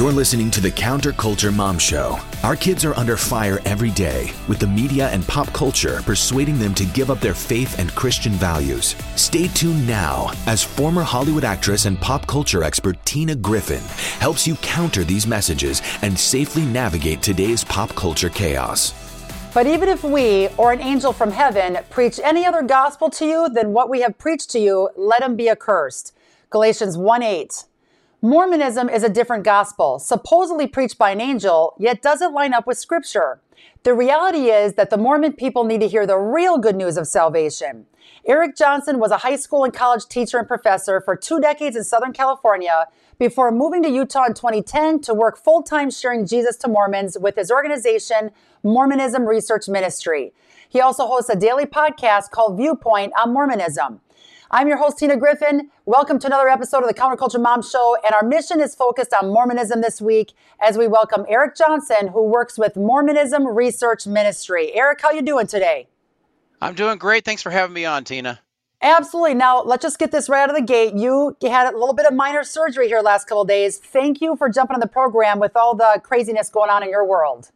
You're listening to the Counterculture Mom Show. Our kids are under fire every day, with the media and pop culture persuading them to give up their faith and Christian values. Stay tuned now as former Hollywood actress and pop culture expert Tina Griffin helps you counter these messages and safely navigate today's pop culture chaos. But even if we or an angel from heaven preach any other gospel to you than what we have preached to you, let him be accursed. Galatians 1 8. Mormonism is a different gospel, supposedly preached by an angel, yet doesn't line up with scripture. The reality is that the Mormon people need to hear the real good news of salvation. Eric Johnson was a high school and college teacher and professor for two decades in Southern California before moving to Utah in 2010 to work full time sharing Jesus to Mormons with his organization, Mormonism Research Ministry. He also hosts a daily podcast called Viewpoint on Mormonism. I'm your host, Tina Griffin. Welcome to another episode of the Counterculture Mom Show. And our mission is focused on Mormonism this week as we welcome Eric Johnson, who works with Mormonism Research Ministry. Eric, how you doing today? I'm doing great. Thanks for having me on, Tina. Absolutely. Now, let's just get this right out of the gate. You had a little bit of minor surgery here last couple days. Thank you for jumping on the program with all the craziness going on in your world.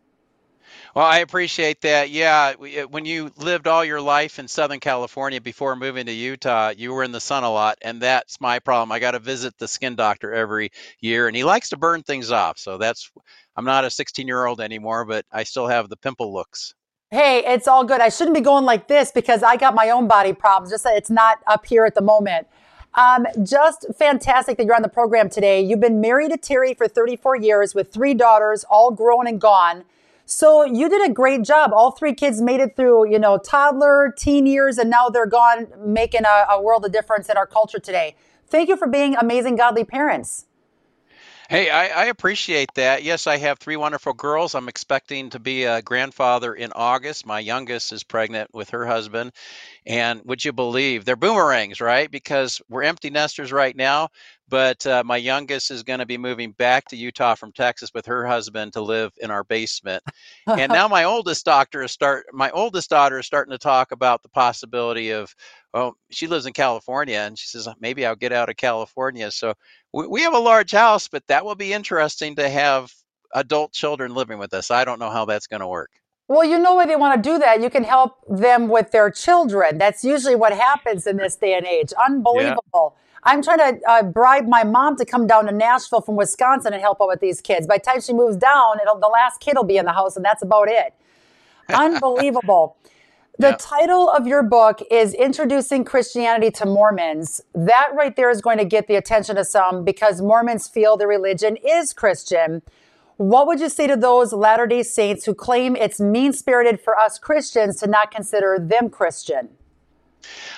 Well, I appreciate that. Yeah, when you lived all your life in Southern California before moving to Utah, you were in the sun a lot, and that's my problem. I got to visit the skin doctor every year, and he likes to burn things off. So that's I'm not a 16 year old anymore, but I still have the pimple looks. Hey, it's all good. I shouldn't be going like this because I got my own body problems. Just that it's not up here at the moment. Um, just fantastic that you're on the program today. You've been married to Terry for 34 years with three daughters, all grown and gone. So you did a great job. All three kids made it through, you know, toddler, teen years, and now they're gone, making a, a world of difference in our culture today. Thank you for being amazing, godly parents. Hey, I, I, appreciate that. Yes, I have three wonderful girls. I'm expecting to be a grandfather in August. My youngest is pregnant with her husband. And would you believe they're boomerangs, right? Because we're empty nesters right now. But uh, my youngest is going to be moving back to Utah from Texas with her husband to live in our basement. and now my oldest doctor is start. My oldest daughter is starting to talk about the possibility of. Well, she lives in California, and she says maybe I'll get out of California. So we, we have a large house, but that will be interesting to have adult children living with us. I don't know how that's going to work. Well, you know why they want to do that. You can help them with their children. That's usually what happens in this day and age. Unbelievable. Yeah. I'm trying to uh, bribe my mom to come down to Nashville from Wisconsin and help out with these kids. By the time she moves down, the last kid will be in the house, and that's about it. Unbelievable. The yep. title of your book is Introducing Christianity to Mormons. That right there is going to get the attention of some because Mormons feel their religion is Christian. What would you say to those Latter day Saints who claim it's mean spirited for us Christians to not consider them Christian?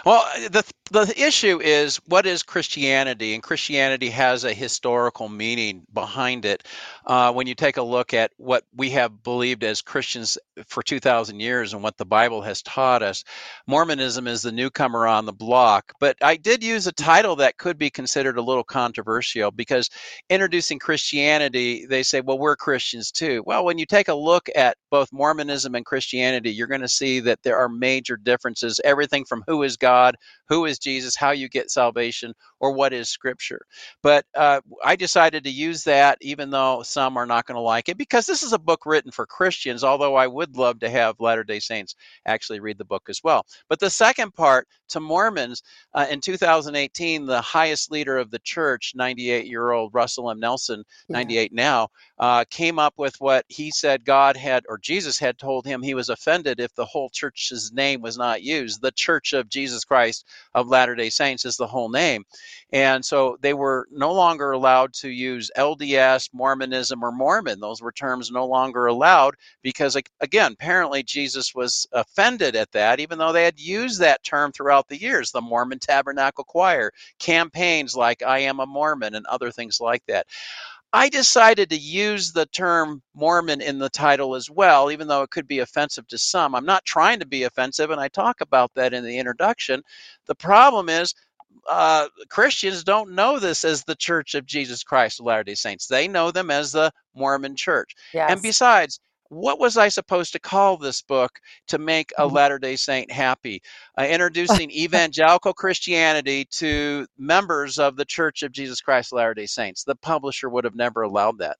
Well, the the issue is what is Christianity, and Christianity has a historical meaning behind it. Uh, when you take a look at what we have believed as Christians for 2,000 years and what the Bible has taught us, Mormonism is the newcomer on the block. But I did use a title that could be considered a little controversial because introducing Christianity, they say, well, we're Christians too. Well, when you take a look at both Mormonism and Christianity, you're going to see that there are major differences. Everything from who is God, who is Jesus, how you get salvation, or what is Scripture. But uh, I decided to use that, even though some are not going to like it, because this is a book written for Christians, although I would love to have Latter day Saints actually read the book as well. But the second part to Mormons, uh, in 2018, the highest leader of the church, 98 year old Russell M. Nelson, 98 yeah. now, uh, came up with what he said God had, or Jesus had told him he was offended if the whole church's name was not used. The Church of Jesus Christ of Latter day Saints is the whole name. And so they were no longer allowed to use LDS, Mormonism, or Mormon. Those were terms no longer allowed because, again, apparently Jesus was offended at that, even though they had used that term throughout the years. The Mormon Tabernacle Choir, campaigns like I Am a Mormon, and other things like that. I decided to use the term Mormon in the title as well, even though it could be offensive to some. I'm not trying to be offensive, and I talk about that in the introduction. The problem is, uh, Christians don't know this as the Church of Jesus Christ of Latter day Saints. They know them as the Mormon Church. Yes. And besides, what was I supposed to call this book to make a mm-hmm. Latter day Saint happy? Uh, introducing evangelical Christianity to members of the Church of Jesus Christ Latter day Saints. The publisher would have never allowed that.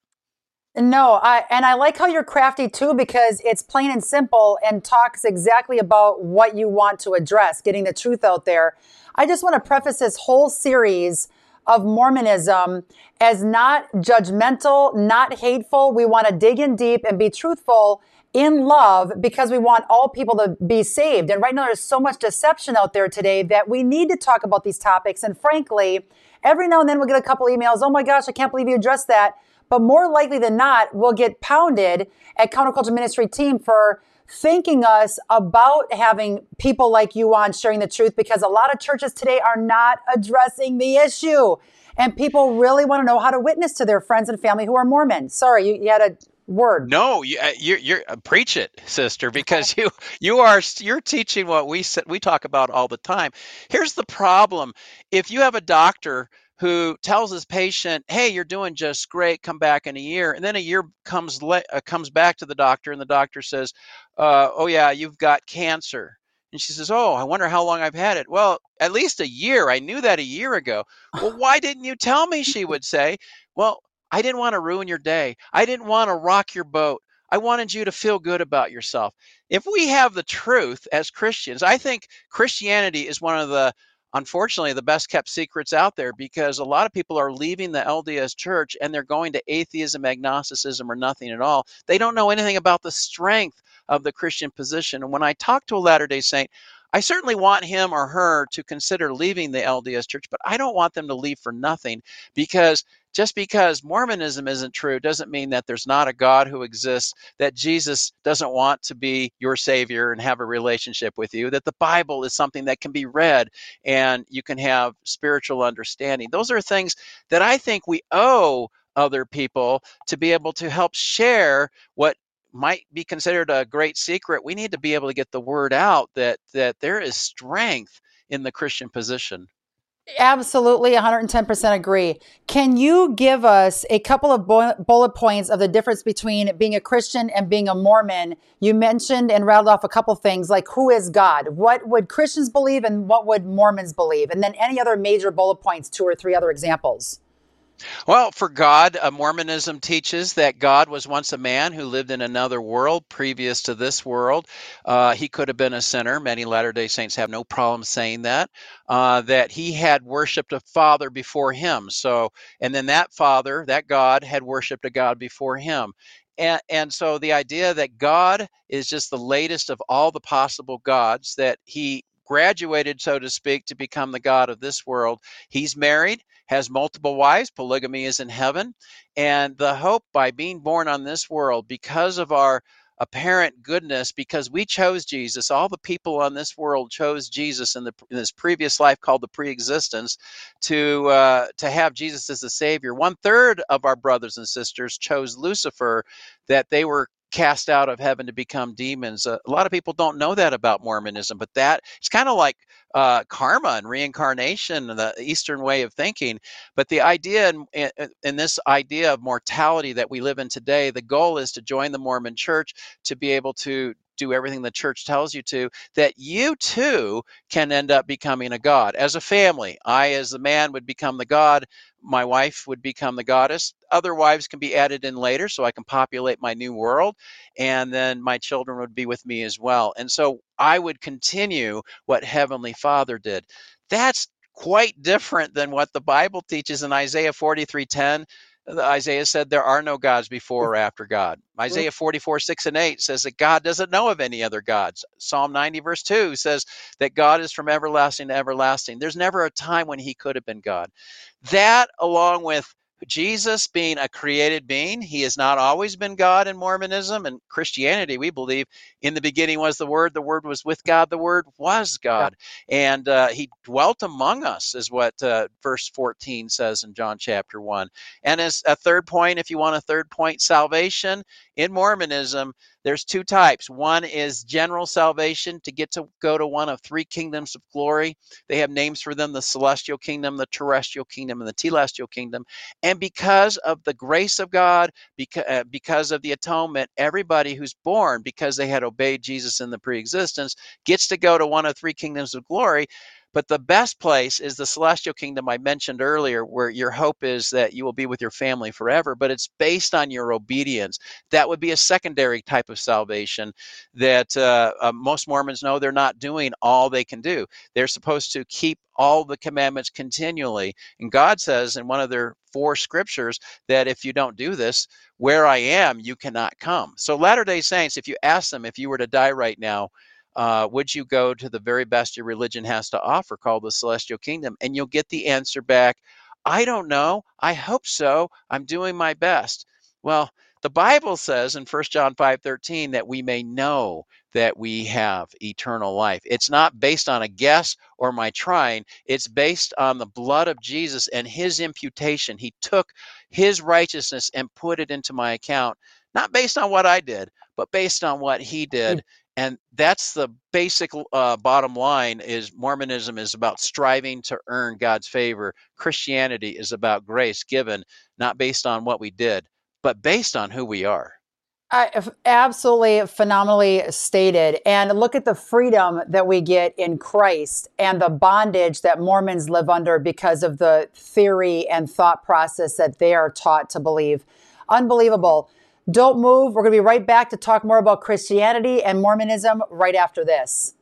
No, I, and I like how you're crafty too because it's plain and simple and talks exactly about what you want to address, getting the truth out there. I just want to preface this whole series of Mormonism as not judgmental, not hateful. We want to dig in deep and be truthful in love because we want all people to be saved. And right now, there's so much deception out there today that we need to talk about these topics. And frankly, every now and then we'll get a couple emails. Oh my gosh, I can't believe you addressed that. But more likely than not, we'll get pounded at Counterculture Ministry team for thanking us about having people like you on sharing the truth because a lot of churches today are not addressing the issue. And people really want to know how to witness to their friends and family who are Mormon. Sorry, you, you had a word. No, you, uh, you're, you're uh, preach it, sister, because you you are you're teaching what we said we talk about all the time. Here's the problem: if you have a doctor who tells his patient, "Hey, you're doing just great. Come back in a year," and then a year comes le- uh, comes back to the doctor, and the doctor says, uh, "Oh yeah, you've got cancer." And she says, "Oh, I wonder how long I've had it." Well, at least a year. I knew that a year ago. Well, why didn't you tell me? She would say. Well, I didn't want to ruin your day. I didn't want to rock your boat. I wanted you to feel good about yourself. If we have the truth as Christians, I think Christianity is one of the unfortunately the best kept secrets out there because a lot of people are leaving the LDS church and they're going to atheism, agnosticism, or nothing at all. They don't know anything about the strength of the Christian position. And when I talk to a Latter day Saint, I certainly want him or her to consider leaving the LDS church, but I don't want them to leave for nothing because just because Mormonism isn't true doesn't mean that there's not a God who exists, that Jesus doesn't want to be your Savior and have a relationship with you, that the Bible is something that can be read and you can have spiritual understanding. Those are things that I think we owe other people to be able to help share what might be considered a great secret we need to be able to get the word out that that there is strength in the christian position Absolutely, 110% agree. Can you give us a couple of bullet points of the difference between being a Christian and being a Mormon? You mentioned and rattled off a couple things like who is God? What would Christians believe and what would Mormons believe? And then any other major bullet points, two or three other examples. Well, for God, uh, Mormonism teaches that God was once a man who lived in another world previous to this world. Uh, he could have been a sinner. Many Latter day Saints have no problem saying that. Uh, that he had worshiped a father before him. So, and then that father, that God, had worshiped a God before him. And, and so the idea that God is just the latest of all the possible gods, that he graduated, so to speak, to become the God of this world. He's married has multiple wives. Polygamy is in heaven. And the hope by being born on this world, because of our apparent goodness, because we chose Jesus, all the people on this world chose Jesus in, the, in this previous life called the pre-existence, to uh, to have Jesus as the Savior. One third of our brothers and sisters chose Lucifer, that they were cast out of heaven to become demons. Uh, a lot of people don't know that about Mormonism, but that it's kind of like uh, karma and reincarnation the Eastern way of thinking. But the idea in, in, in, this idea of mortality that we live in today, the goal is to join the Mormon church to be able to do everything the church tells you to, that you too can end up becoming a god. As a family, I, as the man, would become the god. My wife would become the goddess. Other wives can be added in later so I can populate my new world. And then my children would be with me as well. And so I would continue what Heavenly Father did. That's quite different than what the Bible teaches in Isaiah 43:10 Isaiah said there are no gods before or after God. Isaiah 44, 6 and 8 says that God doesn't know of any other gods. Psalm 90, verse 2 says that God is from everlasting to everlasting. There's never a time when he could have been God. That, along with Jesus being a created being, he has not always been God in Mormonism and Christianity. We believe in the beginning was the Word, the Word was with God, the Word was God, yeah. and uh, he dwelt among us, is what uh, verse 14 says in John chapter 1. And as a third point, if you want a third point, salvation in Mormonism, there's two types. One is general salvation to get to go to one of three kingdoms of glory. They have names for them the celestial kingdom, the terrestrial kingdom, and the telestial kingdom. And because of the grace of God, because, uh, because of the atonement, everybody who's born because they had obeyed Jesus in the pre existence gets to go to one of three kingdoms of glory. But the best place is the celestial kingdom I mentioned earlier, where your hope is that you will be with your family forever, but it's based on your obedience. That would be a secondary type of salvation that uh, uh, most Mormons know they're not doing all they can do. They're supposed to keep all the commandments continually. And God says in one of their four scriptures that if you don't do this, where I am, you cannot come. So, Latter day Saints, if you ask them, if you were to die right now, uh, would you go to the very best your religion has to offer called the celestial kingdom? And you'll get the answer back I don't know. I hope so. I'm doing my best. Well, the Bible says in 1 John 5:13 that we may know that we have eternal life. It's not based on a guess or my trying. It's based on the blood of Jesus and his imputation. He took his righteousness and put it into my account, not based on what I did, but based on what he did and that's the basic uh, bottom line is mormonism is about striving to earn god's favor christianity is about grace given not based on what we did but based on who we are I, absolutely phenomenally stated. And look at the freedom that we get in Christ and the bondage that Mormons live under because of the theory and thought process that they are taught to believe. Unbelievable. Don't move. We're going to be right back to talk more about Christianity and Mormonism right after this.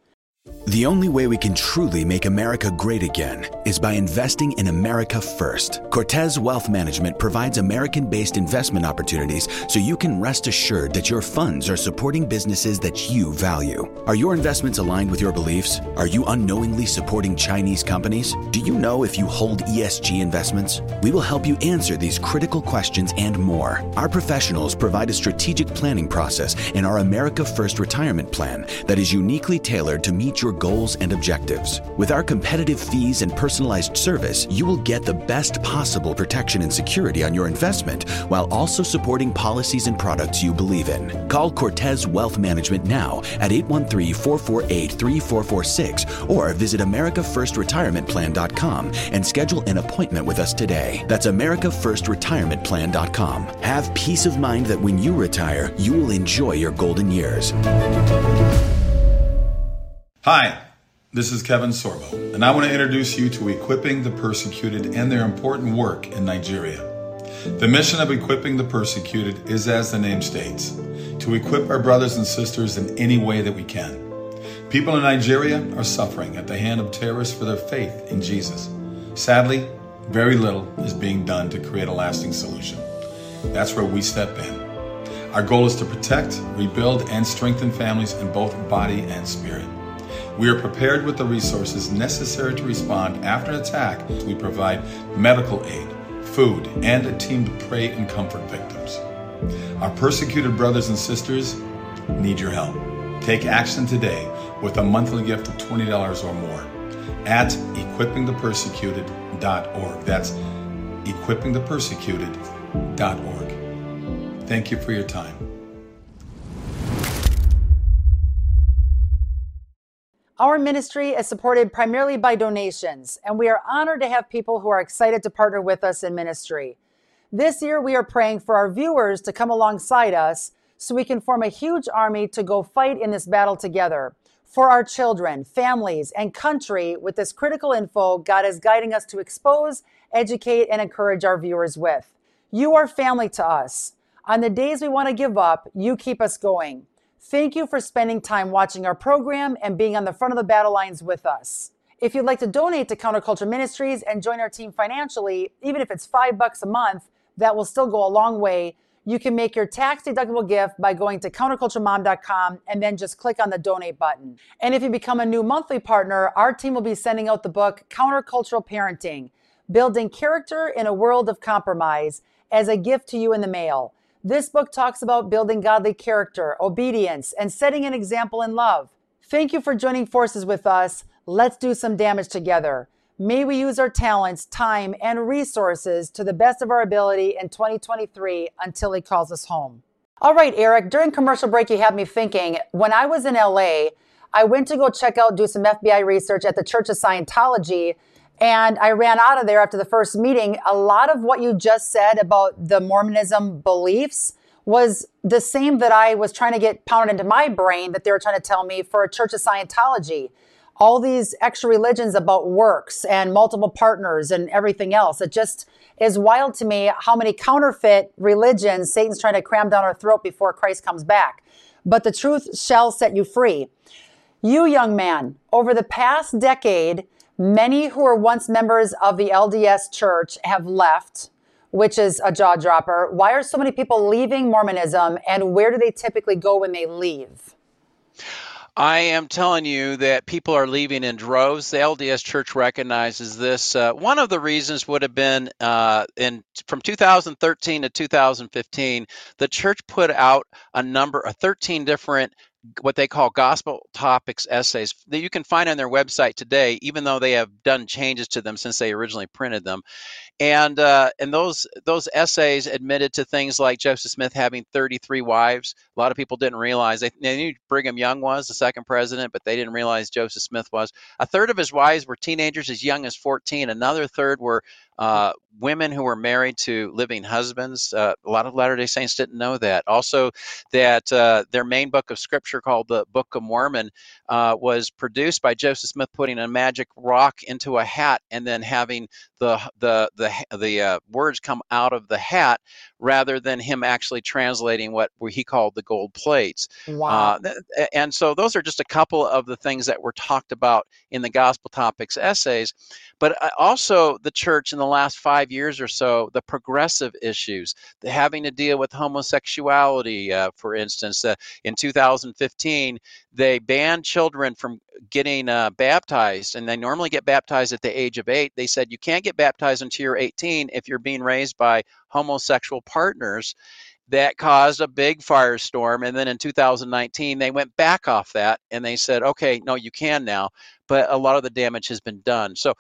The only way we can truly make America great again is by investing in America first. Cortez Wealth Management provides American based investment opportunities so you can rest assured that your funds are supporting businesses that you value. Are your investments aligned with your beliefs? Are you unknowingly supporting Chinese companies? Do you know if you hold ESG investments? We will help you answer these critical questions and more. Our professionals provide a strategic planning process in our America First retirement plan that is uniquely tailored to meet meet your goals and objectives. With our competitive fees and personalized service, you will get the best possible protection and security on your investment while also supporting policies and products you believe in. Call Cortez Wealth Management now at 813 448 3446 or visit AmericaFirstRetirementPlan.com and schedule an appointment with us today. That's AmericaFirstRetirementPlan.com. Have peace of mind that when you retire, you will enjoy your golden years. Hi, this is Kevin Sorbo, and I want to introduce you to Equipping the Persecuted and their important work in Nigeria. The mission of Equipping the Persecuted is, as the name states, to equip our brothers and sisters in any way that we can. People in Nigeria are suffering at the hand of terrorists for their faith in Jesus. Sadly, very little is being done to create a lasting solution. That's where we step in. Our goal is to protect, rebuild, and strengthen families in both body and spirit. We are prepared with the resources necessary to respond after an attack. We provide medical aid, food, and a team to pray and comfort victims. Our persecuted brothers and sisters need your help. Take action today with a monthly gift of $20 or more at equippingthepersecuted.org. That's equippingthepersecuted.org. Thank you for your time. Our ministry is supported primarily by donations, and we are honored to have people who are excited to partner with us in ministry. This year, we are praying for our viewers to come alongside us so we can form a huge army to go fight in this battle together. For our children, families, and country, with this critical info God is guiding us to expose, educate, and encourage our viewers with. You are family to us. On the days we want to give up, you keep us going. Thank you for spending time watching our program and being on the front of the battle lines with us. If you'd like to donate to Counterculture Ministries and join our team financially, even if it's five bucks a month, that will still go a long way. You can make your tax deductible gift by going to counterculturemom.com and then just click on the donate button. And if you become a new monthly partner, our team will be sending out the book Countercultural Parenting Building Character in a World of Compromise as a gift to you in the mail. This book talks about building godly character, obedience, and setting an example in love. Thank you for joining forces with us. Let's do some damage together. May we use our talents, time, and resources to the best of our ability in 2023 until He calls us home. All right, Eric, during commercial break, you had me thinking when I was in LA, I went to go check out, do some FBI research at the Church of Scientology and I ran out of there after the first meeting. A lot of what you just said about the Mormonism beliefs was the same that I was trying to get pounded into my brain that they were trying to tell me for a Church of Scientology. all these extra religions about works and multiple partners and everything else. It just is wild to me how many counterfeit religions Satan's trying to cram down our throat before Christ comes back. But the truth shall set you free. You, young man, over the past decade, many who were once members of the LDS church have left, which is a jaw dropper. Why are so many people leaving Mormonism and where do they typically go when they leave? I am telling you that people are leaving in droves. The LDS Church recognizes this. Uh, one of the reasons would have been uh, in from 2013 to 2015, the church put out a number of 13 different what they call gospel topics essays that you can find on their website today, even though they have done changes to them since they originally printed them. And uh, and those those essays admitted to things like Joseph Smith having 33 wives. A lot of people didn't realize they, they knew Brigham Young was the second president, but they didn't realize Joseph Smith was. A third of his wives were teenagers as young as 14. Another third were uh, women who were married to living husbands. Uh, a lot of Latter day Saints didn't know that. Also, that uh, their main book of scripture, called the Book of Mormon, uh, was produced by Joseph Smith putting a magic rock into a hat and then having the, the, the, the uh, words come out of the hat rather than him actually translating what he called the gold plates. Wow. Uh, and so, those are just a couple of the things that were talked about in the Gospel Topics essays. But also, the church in the last five years or so, the progressive issues, the having to deal with homosexuality, uh, for instance. Uh, in 2015, they banned children from getting uh, baptized, and they normally get baptized at the age of eight. They said you can't get baptized until you're 18 if you're being raised by homosexual partners that caused a big firestorm. And then in 2019, they went back off that and they said, okay, no, you can now. But a lot of the damage has been done. So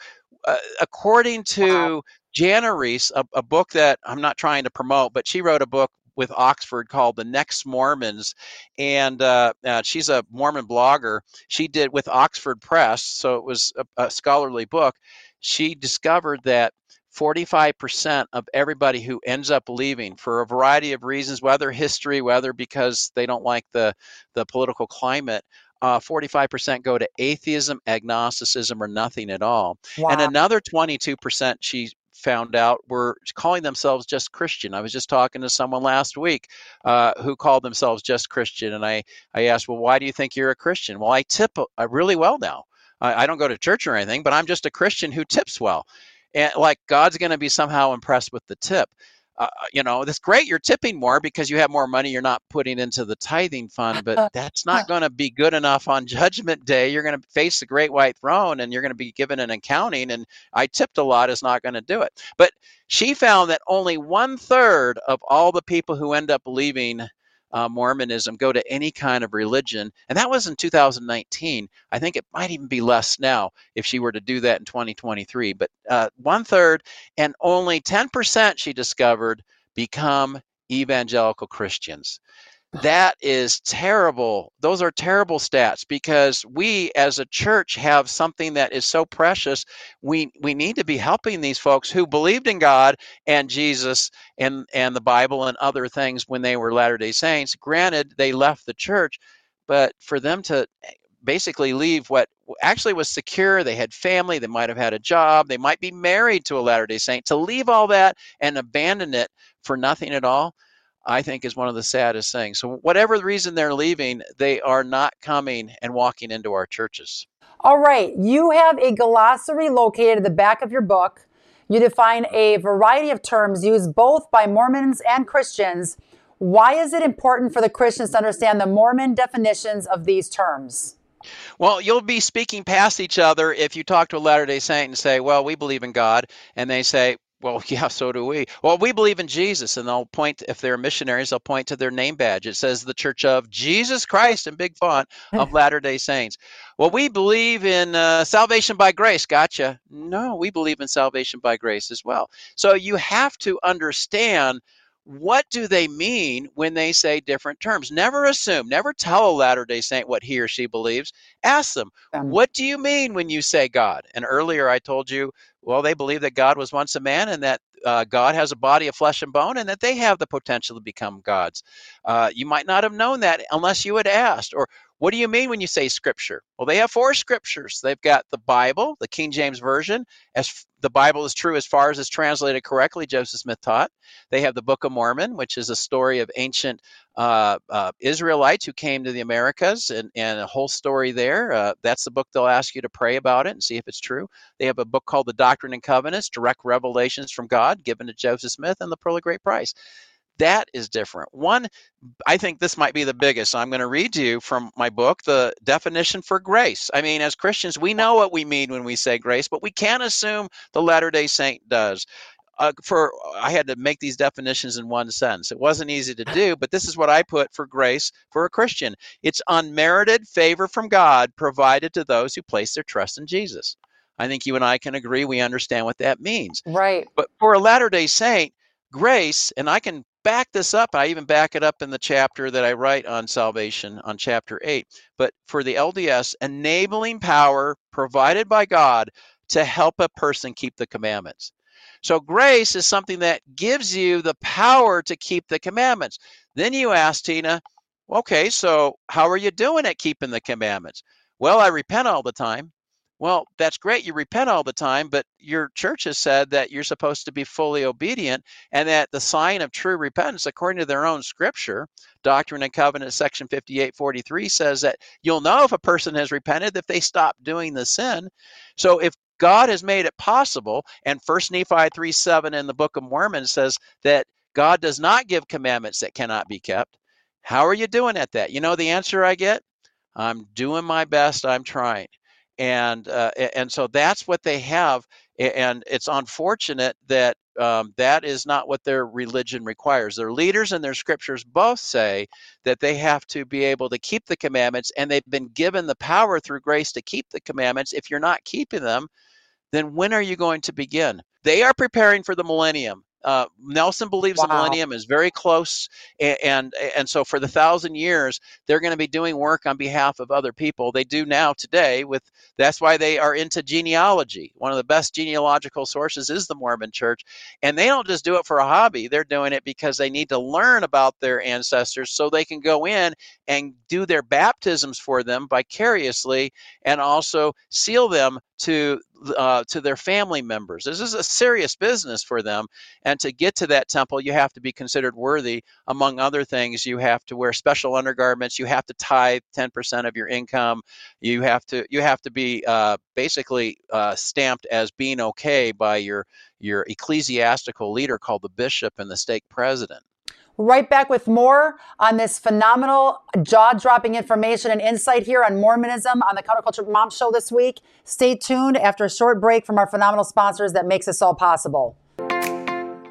uh, according to wow. Jana Riess, a, a book that I'm not trying to promote, but she wrote a book with Oxford called The Next Mormons. And uh, uh, she's a Mormon blogger. She did with Oxford Press, so it was a, a scholarly book. She discovered that 45% of everybody who ends up leaving for a variety of reasons, whether history, whether because they don't like the, the political climate, uh, 45% go to atheism, agnosticism, or nothing at all. Wow. And another 22% she found out were calling themselves just Christian. I was just talking to someone last week uh, who called themselves just Christian, and I, I asked, Well, why do you think you're a Christian? Well, I tip uh, really well now. I, I don't go to church or anything, but I'm just a Christian who tips well. And like God's going to be somehow impressed with the tip uh, you know, that's great. You're tipping more because you have more money you're not putting into the tithing fund, but that's not going to be good enough on Judgment Day. You're going to face the great white throne and you're going to be given an accounting. And I tipped a lot is not going to do it. But she found that only one third of all the people who end up leaving uh, Mormonism go to any kind of religion. And that was in 2019. I think it might even be less now if she were to do that in 2023. But uh, one third and only 10%, she discovered, become evangelical Christians that is terrible. Those are terrible stats because we as a church have something that is so precious. We we need to be helping these folks who believed in God and Jesus and and the Bible and other things when they were Latter-day Saints. Granted, they left the church, but for them to eh, basically leave what actually was secure, they had family, they might have had a job, they might be married to a Latter-day Saint, to leave all that and abandon it for nothing at all I think is one of the saddest things. So, whatever the reason they're leaving, they are not coming and walking into our churches. All right. You have a glossary located at the back of your book. You define a variety of terms used both by Mormons and Christians. Why is it important for the Christians to understand the Mormon definitions of these terms? Well, you'll be speaking past each other if you talk to a Latter day Saint and say, Well, we believe in God. And they say, well, yeah, so do we. Well, we believe in Jesus, and they'll point, if they're missionaries, they'll point to their name badge. It says the Church of Jesus Christ in big font of Latter day Saints. Well, we believe in uh, salvation by grace. Gotcha. No, we believe in salvation by grace as well. So you have to understand what do they mean when they say different terms? Never assume, never tell a Latter day Saint what he or she believes. Ask them, what do you mean when you say God? And earlier I told you well, they believe that God was once a man and that uh, God has a body of flesh and bone and that they have the potential to become gods. Uh, you might not have known that unless you had asked. Or What do you mean when you say scripture? Well, they have four scriptures. They've got the Bible, the King James Version, as the Bible is true as far as it's translated correctly, Joseph Smith taught. They have the Book of Mormon, which is a story of ancient uh, uh, Israelites who came to the Americas and, and a whole story there. Uh, that's the book they'll ask you to pray about it and see if it's true. They have a book called The Doctrine and Covenants, direct revelations from God given to Joseph Smith and the Pearl of Great Price. That is different. One, I think this might be the biggest. I'm going to read to you from my book the definition for grace. I mean, as Christians, we know what we mean when we say grace, but we can't assume the Latter day Saint does. Uh, for I had to make these definitions in one sentence. It wasn't easy to do, but this is what I put for grace for a Christian. It's unmerited favor from God provided to those who place their trust in Jesus. I think you and I can agree we understand what that means. Right. But for a Latter day Saint, grace, and I can back this up. I even back it up in the chapter that I write on salvation on chapter 8. But for the LDS, enabling power provided by God to help a person keep the commandments. So grace is something that gives you the power to keep the commandments. Then you ask Tina, okay, so how are you doing at keeping the commandments? Well, I repent all the time. Well, that's great. You repent all the time, but your church has said that you're supposed to be fully obedient and that the sign of true repentance, according to their own scripture, Doctrine and Covenants, section 5843, says that you'll know if a person has repented if they stop doing the sin. So if God has made it possible, and First Nephi 3 7 in the Book of Mormon says that God does not give commandments that cannot be kept. How are you doing at that? You know the answer I get? I'm doing my best. I'm trying and uh, and so that's what they have and it's unfortunate that um, that is not what their religion requires. Their leaders and their scriptures both say that they have to be able to keep the commandments and they've been given the power through grace to keep the commandments. If you're not keeping them then when are you going to begin? They are preparing for the millennium uh, Nelson believes wow. the millennium is very close, and, and, and so for the thousand years they're going to be doing work on behalf of other people. They do now today with that's why they are into genealogy. One of the best genealogical sources is the Mormon Church, and they don't just do it for a hobby. They're doing it because they need to learn about their ancestors so they can go in and do their baptisms for them vicariously, and also seal them to uh, to their family members. This is a serious business for them, and to get to that temple, you have to be considered worthy. Among other things, you have to wear special undergarments. You have to tithe ten percent of your income. You have to you have to be uh, basically uh, stamped as being okay by your your ecclesiastical leader called the bishop and the stake president. Right back with more on this phenomenal, jaw dropping information and insight here on Mormonism on the Counterculture Mom Show this week. Stay tuned after a short break from our phenomenal sponsors that makes this all possible.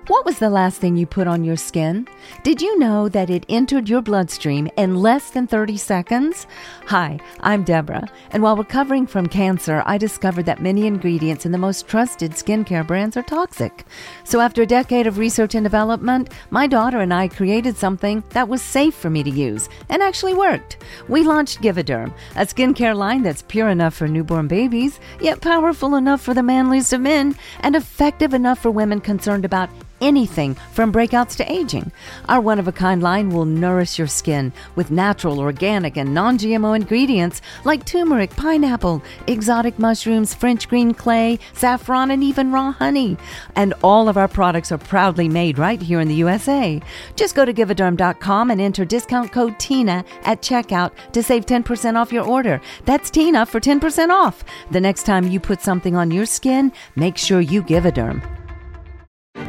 What was the last thing you put on your skin? Did you know that it entered your bloodstream in less than 30 seconds? Hi, I'm Deborah, and while recovering from cancer, I discovered that many ingredients in the most trusted skincare brands are toxic. So after a decade of research and development, my daughter and I created something that was safe for me to use and actually worked. We launched Givaderm, a skincare line that's pure enough for newborn babies, yet powerful enough for the manliest of men, and effective enough for women concerned about anything from breakouts to aging. Our one of a kind line will nourish your skin with natural, organic, and non GMO ingredients like turmeric, pineapple, exotic mushrooms, French green clay, saffron, and even raw honey. And all of our products are proudly made right here in the USA. Just go to givaderm.com and enter discount code TINA at checkout to save 10% off your order. That's TINA for 10% off. The next time you put something on your skin, make sure you Givaderm.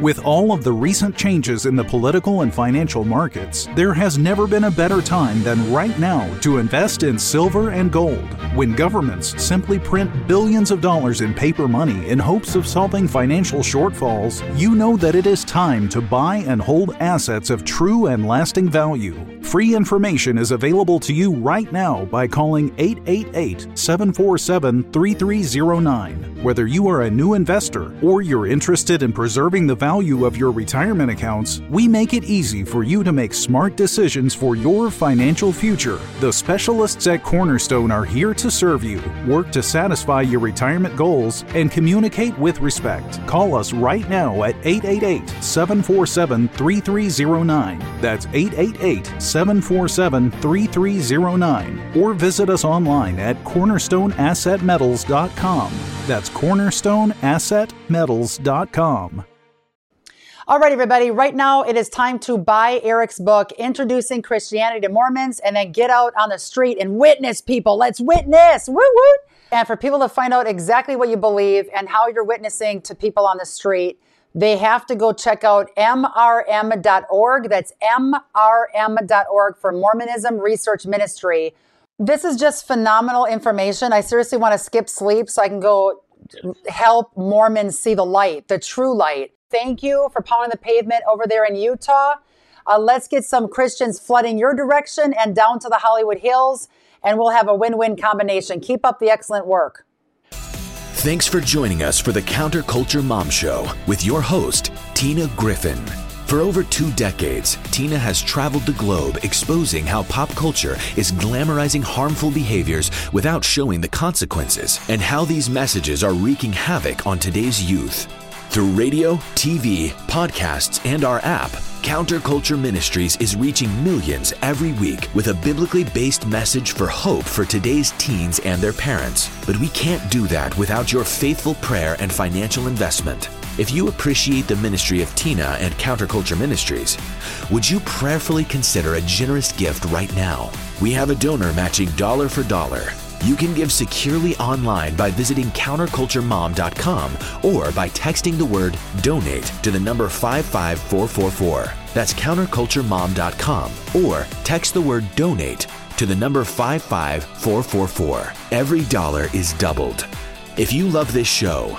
With all of the recent changes in the political and financial markets, there has never been a better time than right now to invest in silver and gold. When governments simply print billions of dollars in paper money in hopes of solving financial shortfalls, you know that it is time to buy and hold assets of true and lasting value. Free information is available to you right now by calling 888 747 3309. Whether you are a new investor or you're interested in preserving the value of your retirement accounts, we make it easy for you to make smart decisions for your financial future. The specialists at Cornerstone are here to serve you, work to satisfy your retirement goals, and communicate with respect. Call us right now at 888 747 3309. That's 888 747 747 3309 or visit us online at cornerstoneassetmetals.com. That's cornerstoneassetmetals.com. All right, everybody. Right now, it is time to buy Eric's book, Introducing Christianity to Mormons, and then get out on the street and witness people. Let's witness. Woo woo. And for people to find out exactly what you believe and how you're witnessing to people on the street, they have to go check out mrm.org. That's mrm.org for Mormonism Research Ministry. This is just phenomenal information. I seriously want to skip sleep so I can go help Mormons see the light, the true light. Thank you for pounding the pavement over there in Utah. Uh, let's get some Christians flooding your direction and down to the Hollywood Hills, and we'll have a win win combination. Keep up the excellent work. Thanks for joining us for the Counterculture Mom Show with your host, Tina Griffin. For over two decades, Tina has traveled the globe exposing how pop culture is glamorizing harmful behaviors without showing the consequences, and how these messages are wreaking havoc on today's youth. Through radio, TV, podcasts, and our app, Counterculture Ministries is reaching millions every week with a biblically based message for hope for today's teens and their parents. But we can't do that without your faithful prayer and financial investment. If you appreciate the ministry of Tina and Counterculture Ministries, would you prayerfully consider a generous gift right now? We have a donor matching dollar for dollar. You can give securely online by visiting counterculturemom.com or by texting the word donate to the number 55444. That's counterculturemom.com or text the word donate to the number 55444. Every dollar is doubled. If you love this show,